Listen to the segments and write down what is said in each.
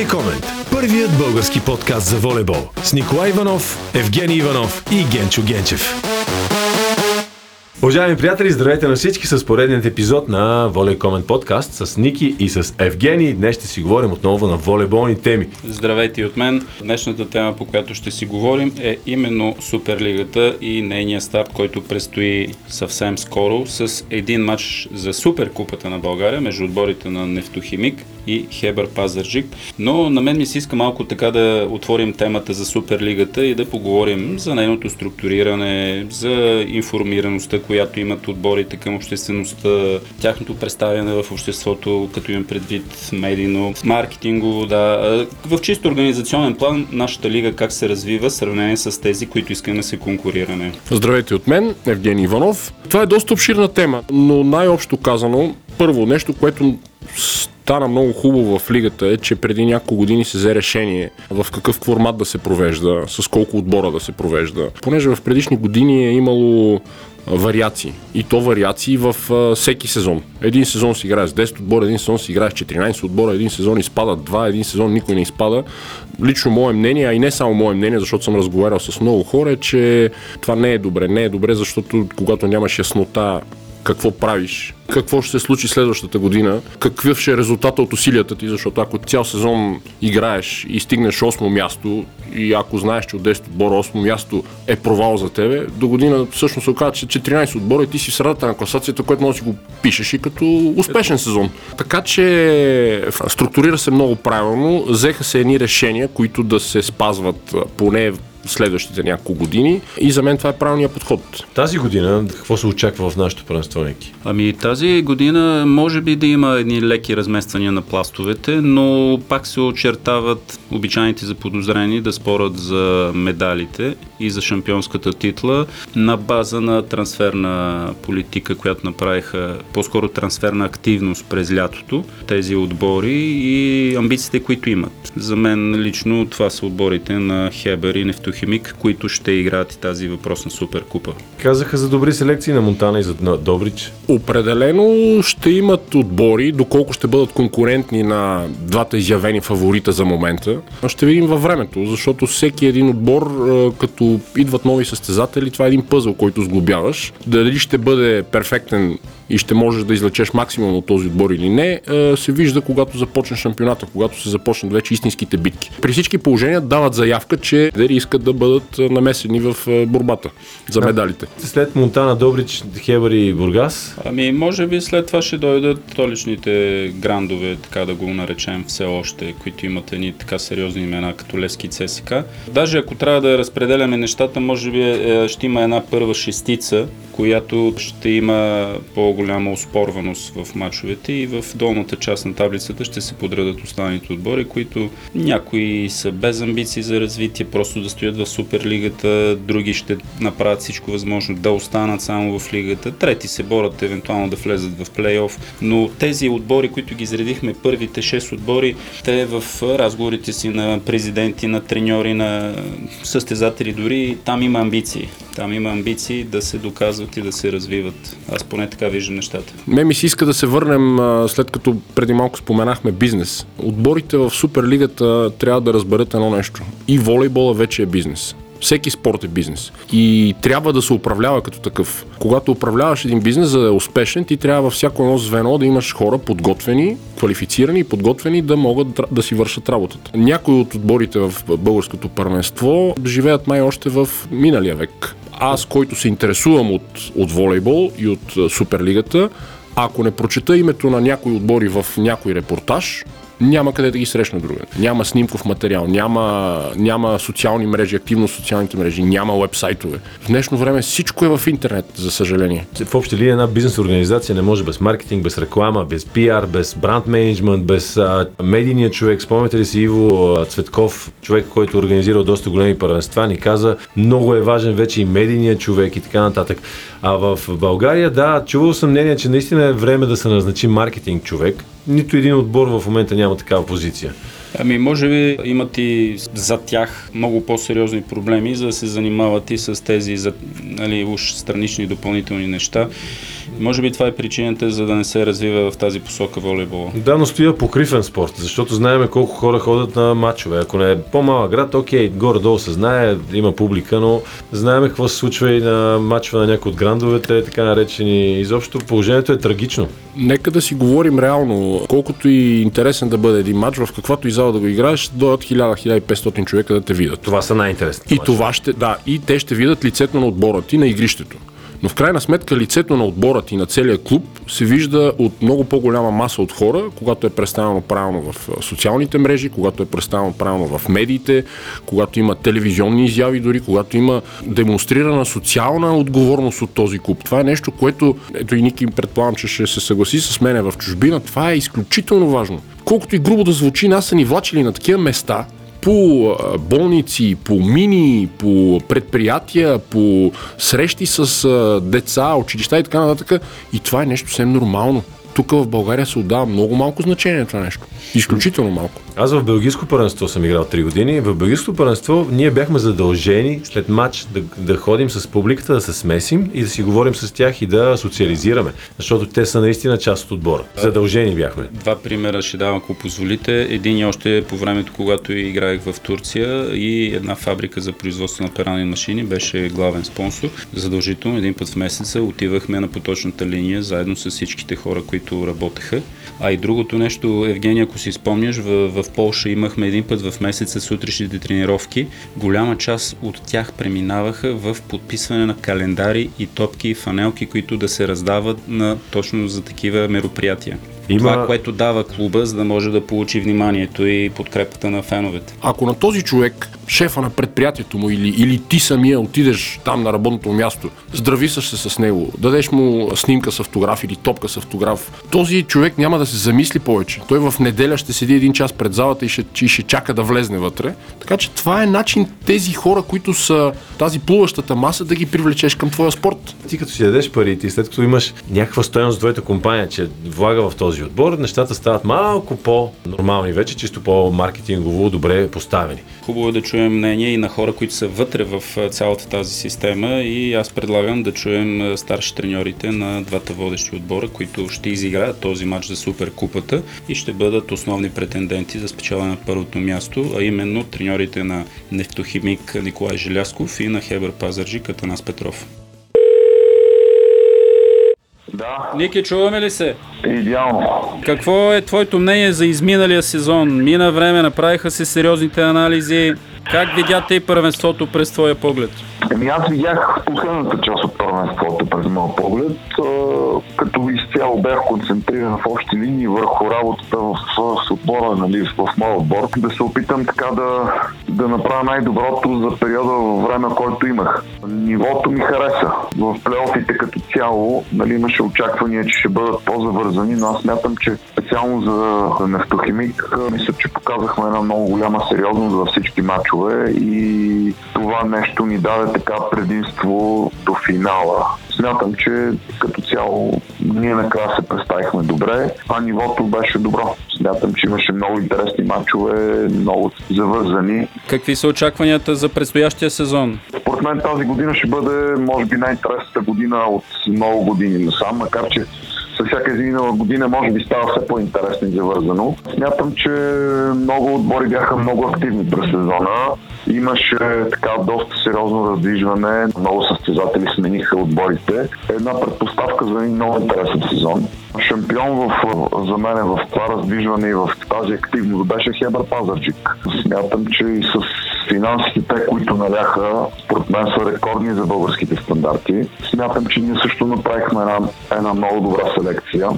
Волей Комент. Първият български подкаст за волейбол. С Николай Иванов, Евгений Иванов и Генчо Генчев. Уважаеми приятели, здравейте на всички с поредният епизод на Волей Комент подкаст с Ники и с Евгений. Днес ще си говорим отново на волейболни теми. Здравейте и от мен. Днешната тема, по която ще си говорим е именно Суперлигата и нейния старт, който предстои съвсем скоро с един матч за Суперкупата на България между отборите на Нефтохимик и Хебър Пазарджик. Но на мен ми се иска малко така да отворим темата за Суперлигата и да поговорим за нейното структуриране, за информираността, която имат отборите към обществеността, тяхното представяне в обществото, като имам предвид медийно, маркетингово, да. В чисто организационен план нашата лига как се развива в сравнение с тези, които искаме да се конкурираме. Здравейте от мен, Евгений Иванов. Това е доста обширна тема, но най-общо казано, първо нещо, което стана много хубаво в лигата е, че преди няколко години се взе решение в какъв формат да се провежда, с колко отбора да се провежда. Понеже в предишни години е имало вариации. И то вариации в а, всеки сезон. Един сезон си играе с 10 отбора, един сезон си играе с 14 отбора, един сезон изпада 2, един сезон никой не изпада. Лично мое мнение, а и не само мое мнение, защото съм разговарял с много хора, е, че това не е добре. Не е добре, защото когато нямаш яснота какво правиш, какво ще се случи следващата година, какъв ще е резултата от усилията ти, защото ако цял сезон играеш и стигнеш 8 място и ако знаеш, че от 10 отбора 8 място е провал за тебе, до година всъщност се оказва, че 14 отбора и ти си в средата на класацията, което може да си го пишеш и като успешен сезон. Така че структурира се много правилно, взеха се едни решения, които да се спазват поне следващите няколко години и за мен това е правилният подход. Тази година какво се очаква в нашото първенство, Ники? Ами тази година може би да има едни леки размествания на пластовете, но пак се очертават обичайните за подозрени да спорят за медалите и за шампионската титла на база на трансферна политика, която направиха по-скоро трансферна активност през лятото, тези отбори и амбициите, които имат. За мен лично това са отборите на Хебер и Нефтохимик Химик, които ще играят и тази въпросна суперкупа. Казаха за добри селекции на Монтана и за Добрич. Определено ще имат отбори, доколко ще бъдат конкурентни на двата изявени фаворита за момента. Ще видим във времето, защото всеки един отбор, като идват нови състезатели, това е един пъзъл, който сглобяваш. Дали ще бъде перфектен и ще можеш да излечеш максимум от този отбор или не, се вижда когато започне шампионата, когато се започнат вече истинските битки. При всички положения дават заявка, че дали искат да бъдат намесени в борбата за медалите. След Монтана, Добрич, Хебър и Бургас? Ами, може би след това ще дойдат столичните грандове, така да го наречем все още, които имат едни така сериозни имена, като Лески и ЦСК. Даже ако трябва да разпределяме нещата, може би е, ще има една първа шестица, която ще има по-голяма оспорваност в мачовете и в долната част на таблицата ще се подредат останалите отбори, които някои са без амбиции за развитие, просто да стоят в Суперлигата, други ще направят всичко възможно да останат само в лигата, трети се борят евентуално да влезат в плейоф, но тези отбори, които ги изредихме, първите 6 отбори, те в разговорите си на президенти, на треньори, на състезатели дори, там има амбиции. Там има амбиции да се доказват и да се развиват. Аз поне така виждам нещата. Ме ми се иска да се върнем, след като преди малко споменахме бизнес. Отборите в Суперлигата трябва да разберат едно нещо. И волейбола вече е бизнес. Всеки спорт е бизнес. И трябва да се управлява като такъв. Когато управляваш един бизнес, за да е успешен, ти трябва във всяко едно звено да имаш хора подготвени, квалифицирани и подготвени да могат да си вършат работата. Някои от отборите в българското първенство живеят май още в миналия век. Аз, който се интересувам от, от волейбол и от Суперлигата, ако не прочета името на някои отбори в някой репортаж, няма къде да ги срещна друга. Няма снимков материал, няма, няма социални мрежи, активно социалните мрежи, няма вебсайтове. В днешно време всичко е в интернет, за съжаление. В общи ли една бизнес организация не може без маркетинг, без реклама, без пиар, без бранд менеджмент, без медийния човек. Спомняте ли си Иво Цветков, човек, който организирал доста големи първенства, ни каза, много е важен вече и медийният човек и така нататък. А в България, да, чувал съм мнение, че наистина е време да се назначи маркетинг човек. Нито един отбор в момента няма такава позиция. Ами, може би имат и за тях много по-сериозни проблеми, за да се занимават и с тези нали, уж странични допълнителни неща. Може би това е причината, за да не се развива в тази посока волейбола. Да, но стоя покривен спорт, защото знаеме колко хора ходят на матчове. Ако не е по-малък град, окей, горе-долу се знае, има публика, но знаеме какво се случва и на матчове на някои от грандовете, така наречени. Изобщо положението е трагично. Нека да си говорим реално. Колкото и интересен да бъде един матч, в каквато и зала да го играеш, дойдат 1000-1500 човека да те видят. Това са най-интересни. И това ще, да, и те ще видят лицето на отбора ти на игрището. Но в крайна сметка лицето на отбора ти на целия клуб се вижда от много по-голяма маса от хора, когато е представено правилно в социалните мрежи, когато е представено правилно в медиите, когато има телевизионни изяви дори, когато има демонстрирана социална отговорност от този клуб. Това е нещо, което, ето и Ники предполагам, че ще се съгласи с мене в чужбина, това е изключително важно. Колкото и грубо да звучи, нас са ни влачили на такива места, по болници, по мини, по предприятия, по срещи с деца, училища и така нататък. И това е нещо съвсем нормално тук в България се отдава много малко значение на това нещо. Изключително малко. Аз в Белгийско първенство съм играл 3 години. В Белгийско първенство ние бяхме задължени след матч да, да ходим с публиката, да се смесим и да си говорим с тях и да социализираме. Защото те са наистина част от отбора. Задължени бяхме. Два примера ще давам, ако позволите. Един и още по времето, когато играех в Турция и една фабрика за производство на перани машини беше главен спонсор. Задължително един път в месеца отивахме на поточната линия заедно с всичките хора, които които работеха. А и другото нещо, Евгения, ако си спомняш, в, в Полша имахме един път в месеца сутрешните тренировки. Голяма част от тях преминаваха в подписване на календари и топки и фанелки, които да се раздават на, точно за такива мероприятия. Има... Това, което дава клуба, за да може да получи вниманието и подкрепата на феновете. Ако на този човек, шефа на предприятието му или, или ти самия отидеш там на работното място, здрависаш се с него, дадеш му снимка с автограф или топка с автограф, този човек няма да се замисли повече. Той в неделя ще седи един час пред залата и ще, и ще чака да влезне вътре. Така че това е начин тези хора, които са тази плуващата маса, да ги привлечеш към твоя спорт. Ти като си дадеш парите и след като имаш някаква стоеност в твоята компания, че влага в този този отбор, нещата стават малко по-нормални вече, чисто по-маркетингово, добре поставени. Хубаво е да чуем мнение и на хора, които са вътре в цялата тази система и аз предлагам да чуем старши треньорите на двата водещи отбора, които ще изиграят този матч за Суперкупата и ще бъдат основни претенденти за спечелване на първото място, а именно треньорите на нефтохимик Николай Желясков и на Хебър Пазарджи Катанас Петров. Да. Ники, чуваме ли се? Идеално. Какво е твоето мнение за изминалия сезон? Мина време, направиха се сериозните анализи. Как видяте и първенството през твоя поглед? Еми аз видях последната част от първенството през моя поглед, като изцяло бях концентриран в общи линии върху работата в, в отбора, нали, в моя отбор, да се опитам така да, да направя най-доброто за периода във време, който имах. Нивото ми хареса. В плейофите като цяло нали, имаше очаквания, че ще бъдат по-завързани, но аз мятам, че специално за, нефтохимик, мисля, че показахме една много голяма сериозност за всички матчове и това нещо ни даде така предимство до финала. Смятам, че като цяло ние накрая се представихме добре, а нивото беше добро. Смятам, че имаше много интересни матчове, много завързани. Какви са очакванията за предстоящия сезон? Според мен тази година ще бъде, може би, най-интересната година от много години насам, макар че със всяка изминала година може би става все по-интересно и завързано. Смятам, че много отбори бяха много активни през сезона. Имаше така доста сериозно раздвижване. Много състезатели смениха отборите. Една предпоставка за един много интересен сезон. Шампион в, за мен в това раздвижване и в тази активност беше Хебър Пазарчик. Смятам, че и с финансите, те, които наляха, според мен са рекордни за българските стандарти. Смятам, че ние също направихме една, една много добра селекция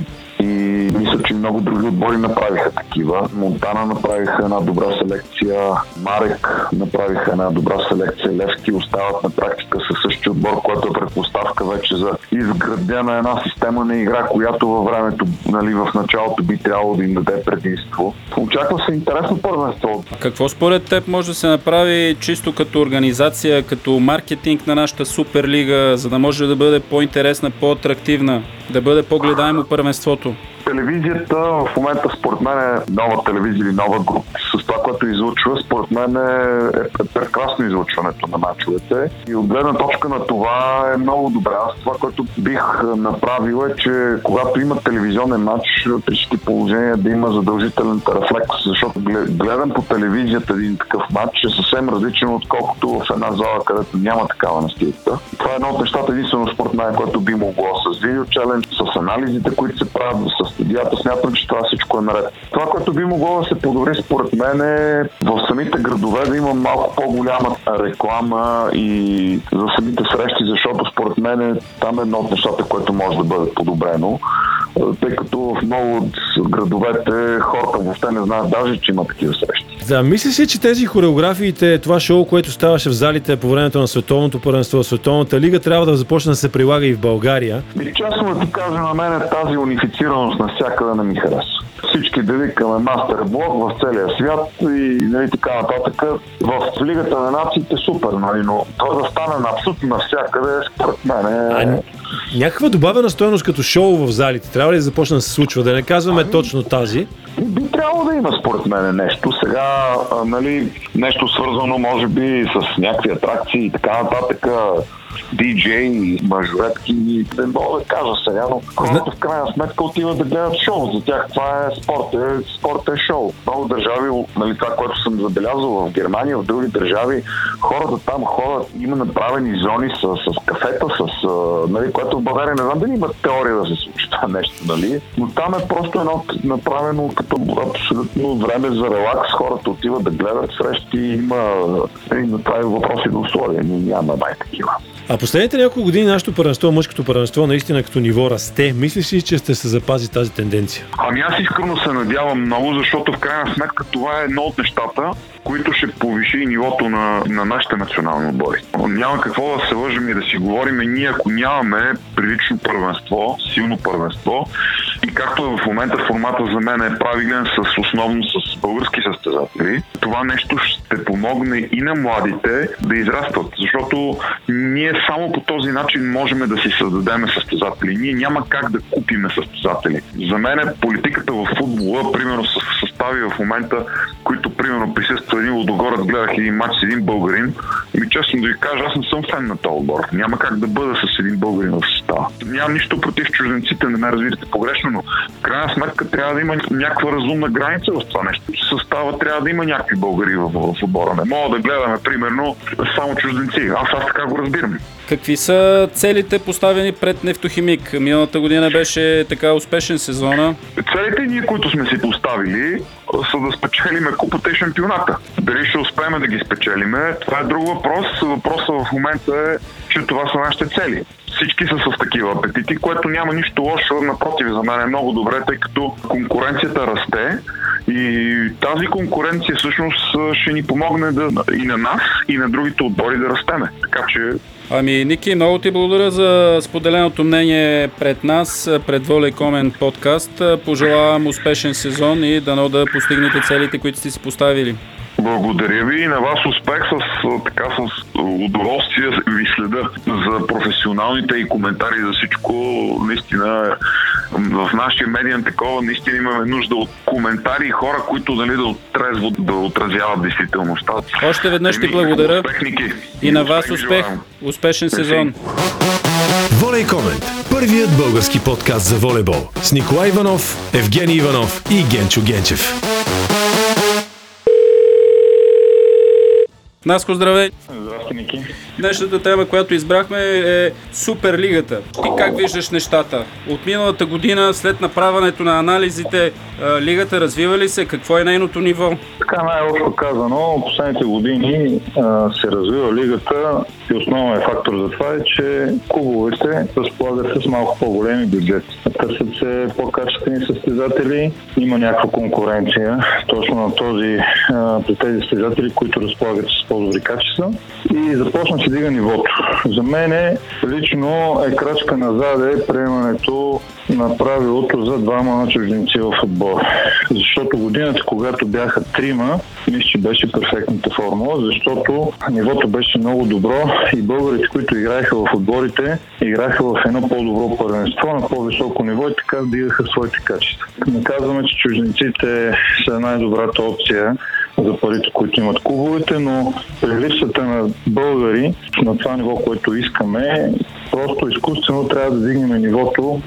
и мисля, че много други отбори направиха такива. Монтана направиха една добра селекция, Марек направиха една добра селекция, Левски остават на практика със същия отбор, който е предпоставка вече за изградена една система на игра, която във времето, нали, в началото би трябвало да им даде предимство. Очаква се интересно първенство. Какво според теб може да се направи чисто като организация, като маркетинг на нашата суперлига, за да може да бъде по-интересна, по-атрактивна, да бъде по-гледаемо първенството? Телевизията в момента според мен е нова телевизия или нова група с това, което излучва, според мен е, е прекрасно излучването на мачовете. И от гледна точка на това е много добре. Аз това, което бих направил е, че когато има телевизионен матч, при всички положения да има задължителен рефлекс, защото гледам по телевизията един такъв матч е съвсем различен, отколкото в една зала, където няма такава настилка. Това е едно от нещата единствено според мен, което би могло с видео челендж, с анализите, които се правят, с студията. Смятам, че това всичко е наред. Това, което би могло да се подобри според мен е в самите градове да има малко по-голяма реклама и за самите срещи, защото според мен там е едно от нещата, което може да бъде подобрено тъй като в много от градовете хората въобще не знаят даже, че има такива срещи. Да, мисля си, че тези хореографиите, това шоу, което ставаше в залите по времето на Световното първенство, Световната лига, трябва да започне да се прилага и в България. И честно да ти кажа, на мен тази унифицираност навсякъде не ми харесва всички да викаме мастер блок в целия свят и нали, така нататък. В Лигата на нациите супер, нали, но то да стане на абсолютно навсякъде, според мен е... А, някаква добавена стоеност като шоу в залите, трябва ли да започне да се случва? Да не казваме ами, точно тази. Би трябвало да има според мен нещо. Сега, а, нали, нещо свързано може би с някакви атракции и така нататък диджей, мажоретки, не мога да кажа сега, но хората в крайна сметка отиват да гледат шоу. За тях това е спорт, е, спорт е шоу. Много държави, нали, това, което съм забелязал в Германия, в други държави, хората там ходят, има направени зони с, с кафета, с, нали, което в България не знам дали има теория да се случи това нещо, нали? но там е просто едно направено като абсолютно време за релакс. Хората отиват да гледат срещи, има, нали, това е въпроси на условия, няма май такива. А последните няколко години нашето първенство, мъжкото първенство, наистина като ниво расте. Мислиш ли, че ще се запази тази тенденция? Ами аз искрено се надявам много, защото в крайна сметка това е едно от нещата, които ще повиши нивото на, на нашите национални отбори. Няма какво да се лъжим и да си говорим. Ние ако нямаме прилично първенство, силно първенство, и както в момента формата за мен е правилен с основно с български състезатели, това нещо ще помогне и на младите да израстват, защото ние само по този начин можем да си създадем състезатели. Ние няма как да купиме състезатели. За мен политиката в футбола, примерно с състави в момента, които примерно присъстват един Лодогорът, гледах един матч с един българин, ми честно да ви кажа, аз не съм фен на този отбор. Няма как да бъда с един българин в състава. Нямам нищо против чужденците, не ме разбирате погрешно, но в крайна сметка трябва да има някаква разумна граница в това нещо. Състава трябва да има някакви българи в, в отбора. Не мога да гледаме, примерно, само чужденци. Аз аз така го разбирам. Какви са целите поставени пред Нефтохимик? Миналата година беше така успешен сезона. Целите ние, които сме си поставили, са да спечелиме купата и шампионата. Дали ще успеем да ги спечелиме, това е друг въпрос. Въпросът в момента е, че това са нашите цели. Всички са с такива апетити, което няма нищо лошо. Напротив, за мен е много добре, тъй като конкуренцията расте и тази конкуренция всъщност ще ни помогне да, и на нас, и на другите отбори да растеме. Така че Ами, Ники, много ти благодаря за споделеното мнение пред нас, пред Воля Комен подкаст. Пожелавам успешен сезон и дано да постигнете целите, които сте си поставили. Благодаря ви и на вас успех с, така, с удоволствие ви следа за професионалните и коментари за всичко. Наистина в нашия медиен такова наистина имаме нужда от коментари и хора, които нали, да трезво да отразяват действителността. Още веднъж ти благодаря. Успех, Ники. И, и на вас успех. Успешен сезон. Волей Комент. Първият български подкаст за волейбол. С Николай Иванов, Евгений Иванов и Генчо Генчев. Наско, здравей! Здрасти, Ники! Днешната тема, която избрахме е Суперлигата. Ти как виждаш нещата? От миналата година, след направането на анализите, лигата развива ли се? Какво е нейното ниво? Така най-общо казано, последните години се развива лигата и основният фактор за това е, че клубовете разполагат с малко по-големи бюджети. Търсят се по-качествени състезатели, има някаква конкуренция точно на този, при тези състезатели, които разполагат с по-добри качества и започна се дига нивото. За мен лично е крачка назад е приемането на правилото за двама на чужденци в отбор. Защото годината, когато бяха трима, мисля, че беше перфектната формула, защото нивото беше много добро и българите, които играеха в отборите, играха в едно по-добро първенство на по-високо ниво и така вдигаха своите качества. Не казваме, че чужденците са най-добрата опция за парите, които имат клубовете, но при липсата на българи на това ниво, което искаме, просто изкуствено трябва да дигнем нивото.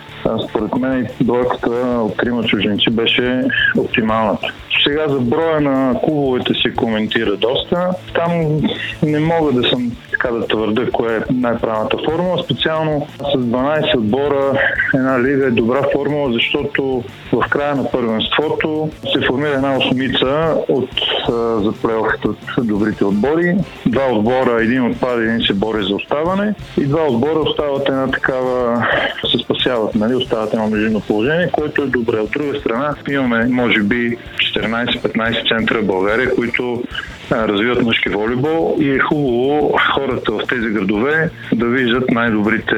Според мен двойката от трима чужденци беше оптималната. Сега за броя на клубовете се коментира доста. Там не мога да съм така да твърда кое е най-правилната формула. Специално с 12 отбора една лига е добра формула, защото в края на първенството се формира една осмица от за от добрите отбори. Два отбора, един отпада, един се бори за оставане и два отбора остават една такава, се спасяват, нали, остават едно междинно положение, което е добре. От друга страна имаме, може би, 14-15 центра в България, които развиват мъжки волейбол и е хубаво хората в тези градове да виждат най-добрите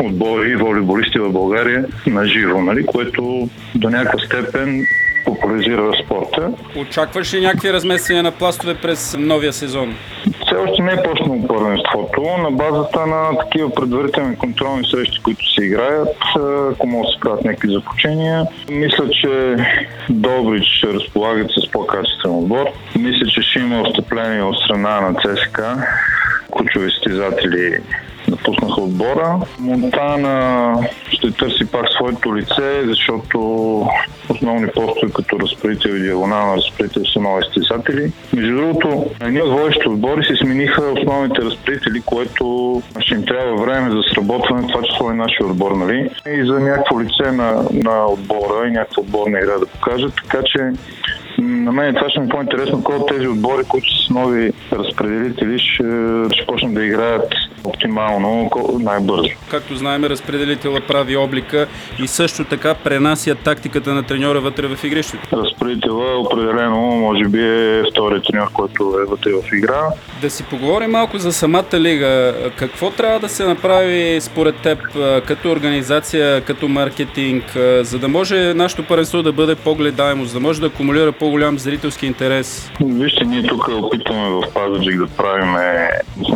отбори и волейболисти в България на живо, нали? което до някаква степен популяризира спорта. Очакваш ли някакви размествания на пластове през новия сезон? Все още не е почнало първенството. На базата на такива предварителни контролни срещи, които се играят, ако могат да се правят някакви заключения, мисля, че Добрич ще разполагат с по-качествен отбор. Мисля, че ще има отстъпление от страна на ЦСК, ключови стезатели напуснаха отбора. Монтана ще търси пак своето лице, защото основни постове като разпределител и диагонална разпределител са нови стезатели. Между другото, едни от водещите отбори се смениха основните разпределители, което ще им трябва време за сработване, това число е нашия отбор, нали? И за някакво лице на, на отбора и някаква отборна игра да покажат. Така че на мен това ще ми е по-интересно, кой тези отбори, които са нови разпределители, ще, ще почнат да играят оптимално най-бързо. Както знаем, разпределителя прави облика и също така пренася тактиката на треньора вътре в игрището. Разпределителя определено може би е вторият треньор, който е вътре в игра. Да си поговорим малко за самата лига. Какво трябва да се направи според теб като организация, като маркетинг, за да може нашето първенство да бъде по-гледаемо, за да може да акумулира по-голям зрителски интерес? Вижте, ние тук опитваме в Пазаджик да правим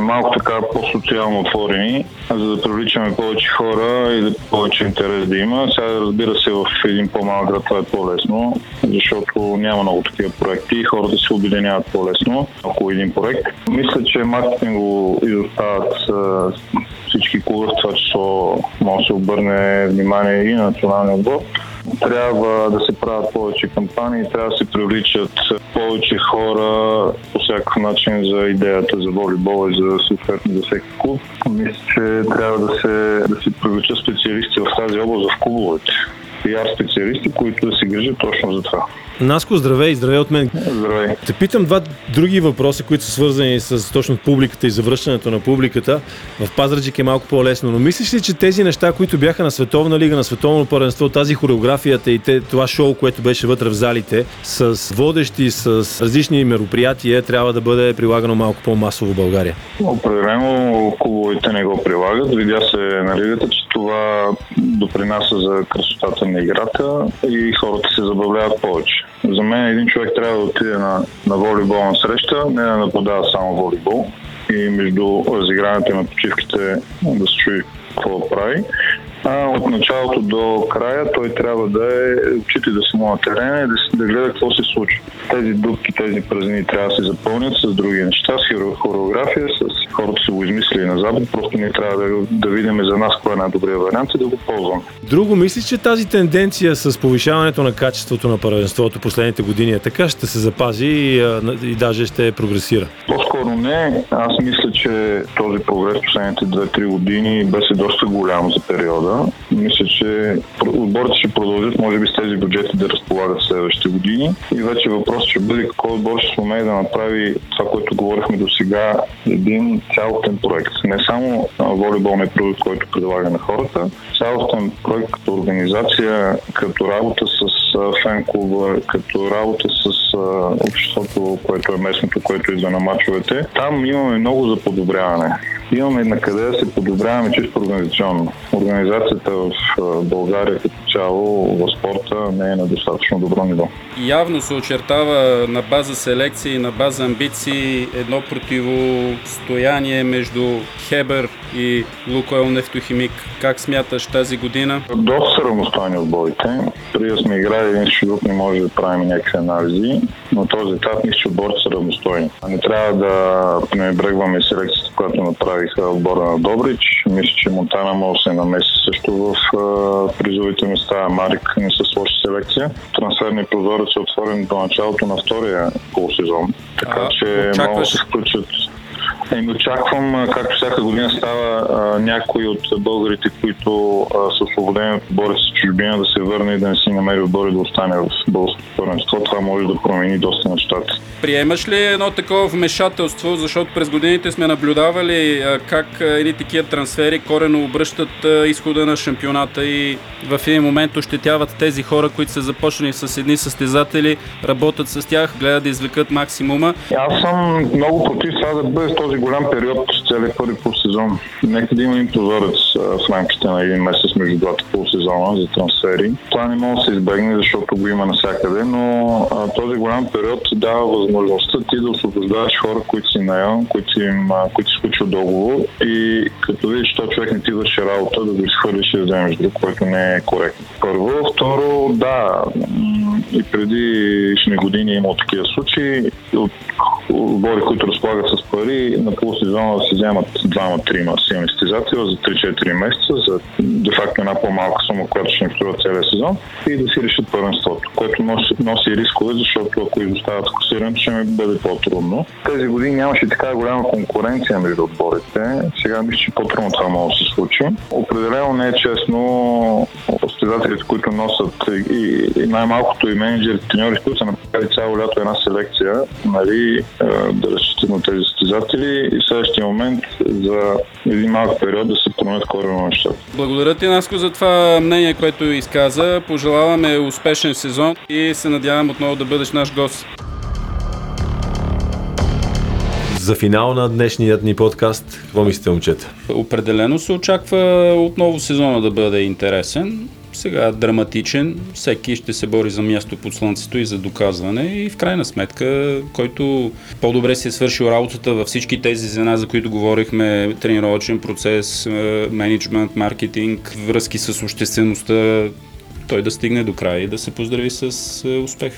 малко така по-социално отворени, за да привличаме повече хора и да повече интерес да има. Сега разбира се в един по-малък град това е по-лесно, защото няма много такива проекти и хората се обединяват по-лесно около един проект. Мисля, че маркетинго изостават всички клубове, в това число може да се обърне внимание и на националния отбор трябва да се правят повече кампании, трябва да се привличат повече хора по всякакъв начин за идеята за волейбол и за съответно за всеки клуб. Мисля, че трябва да се, да се привличат специалисти в тази област в клубовете. PR специалисти, които да се грижат точно за това. Наско, здравей, здравей от мен. Здравей. Те питам два други въпроса, които са свързани с точно публиката и завръщането на публиката. В Пазарджик е малко по-лесно, но мислиш ли, че тези неща, които бяха на Световна лига, на Световно първенство, тази хореографията и те, това шоу, което беше вътре в залите, с водещи, с различни мероприятия, трябва да бъде прилагано малко по-масово в България? Определено клубовете не го прилагат. Видя се на лигата, че това допринася за красотата на играта и хората се забавляват повече. За мен един човек трябва да отиде на, на волейболна среща, не да нападава само волейбол и между разиграването на почивките да се чуи какво прави а от началото до края той трябва да е учите да са му на терена и да, да гледа какво се случва. Тези дупки, тези празнини трябва да се запълнят с други неща, с хореография, с хората са го измислили на Запад, просто ние трябва да, да видим за нас кой е най-добрият вариант и да го ползваме. Друго, мислиш, че тази тенденция с повишаването на качеството на първенството последните години е така, ще се запази и, и даже ще прогресира? По-скоро не. Аз мисля, че този прогрес последните 2-3 години беше доста голям за периода мисля, че отборите ще продължат, може би, с тези бюджети да разполагат в следващите години. И вече въпрос ще бъде какво отбор ще сумее да направи това, което говорихме до сега, един цялостен проект. Не само волейболния продукт, който предлага на хората, цялостен проект като организация, като работа с фен клуба, като работа с обществото, което е местното, което идва на мачовете. Там имаме много за подобряване имаме на къде да се подобряваме чисто организационно. Организацията в България като цяло в спорта не е на достатъчно добро ниво. Явно се очертава на база селекции на база амбиции едно противостояние между Хебер и Лукойл Нефтохимик. Как смяташ тази година? Доста равностойни отборите. Преди сме играли един с друг не може да правим някакви анализи, на този етап мисля, че отборите са равностойни. Не трябва да пренебрегваме селекцията, която направиха отбора на Добрич. Мисля, че Монтана може да се намеси също в призовите места. Марик не са лоша селекция. Трансферният прозорец е отворен до началото на втория полусезон. Така А, че очакваш- могат да се включат Еми, очаквам, както всяка година става, а, някой от българите, които а, са освободени от борят с чужбина, да се върне и да не си намери отбори да остане в българското първенство. Това може да промени доста нещата. Приемаш ли едно такова вмешателство, защото през годините сме наблюдавали а, как едни такива трансфери корено обръщат изхода на шампионата и в един момент ощетяват тези хора, които са започнали с едни състезатели, работят с тях, гледат да извлекат максимума. Аз съм много против това да бъде този голям период, целият първи полусезон. Нека да има прозорец а, в рамките на един месец между двата полусезона за трансфери. Това не може да се избегне, защото го има навсякъде, но а, този голям период дава възможността ти да освобождаваш хора, които си наел, които, им, а, които си случва договор и като видиш, че този човек не ти върши работа, да го изхвърлиш и да вземеш друг, който не е коректно. Първо. Второ, да, и преди години е такива случаи от отбори, които разполагат с пари, на полусезона да се вземат двама-трима силни стезатели за 3-4 месеца, за де-факто една по-малка сума, която ще им струва целия сезон и да си решат първенството, което носи, носи рискове, защото ако изостават класирането, ще ми бъде по-трудно. Тези години нямаше така голяма конкуренция между отборите. Сега мисля, че по-трудно това може да се случи. Определено не е честно състезателите, които носят и, и най-малкото и менеджерите, треньори, които са направили цяло лято една селекция, нали, да разчитат на тези състезатели и в следващия момент за един малък период да се променят корено нещата. Благодаря ти, Наско, за това мнение, което изказа. Пожелаваме успешен сезон и се надявам отново да бъдеш наш гост. За финал на днешният ни подкаст, какво мислите, момчета? Определено се очаква отново сезона да бъде интересен. Сега драматичен, всеки ще се бори за място под слънцето и за доказване и в крайна сметка, който по-добре си е свършил работата във всички тези звена, за които говорихме, тренировачен процес, е, менеджмент, маркетинг, връзки с обществеността, той да стигне до края и да се поздрави с е, успех.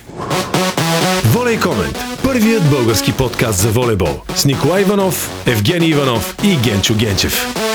Волей Комент. Първият български подкаст за волейбол. С Николай Иванов, Евгений Иванов и Генчо Генчев.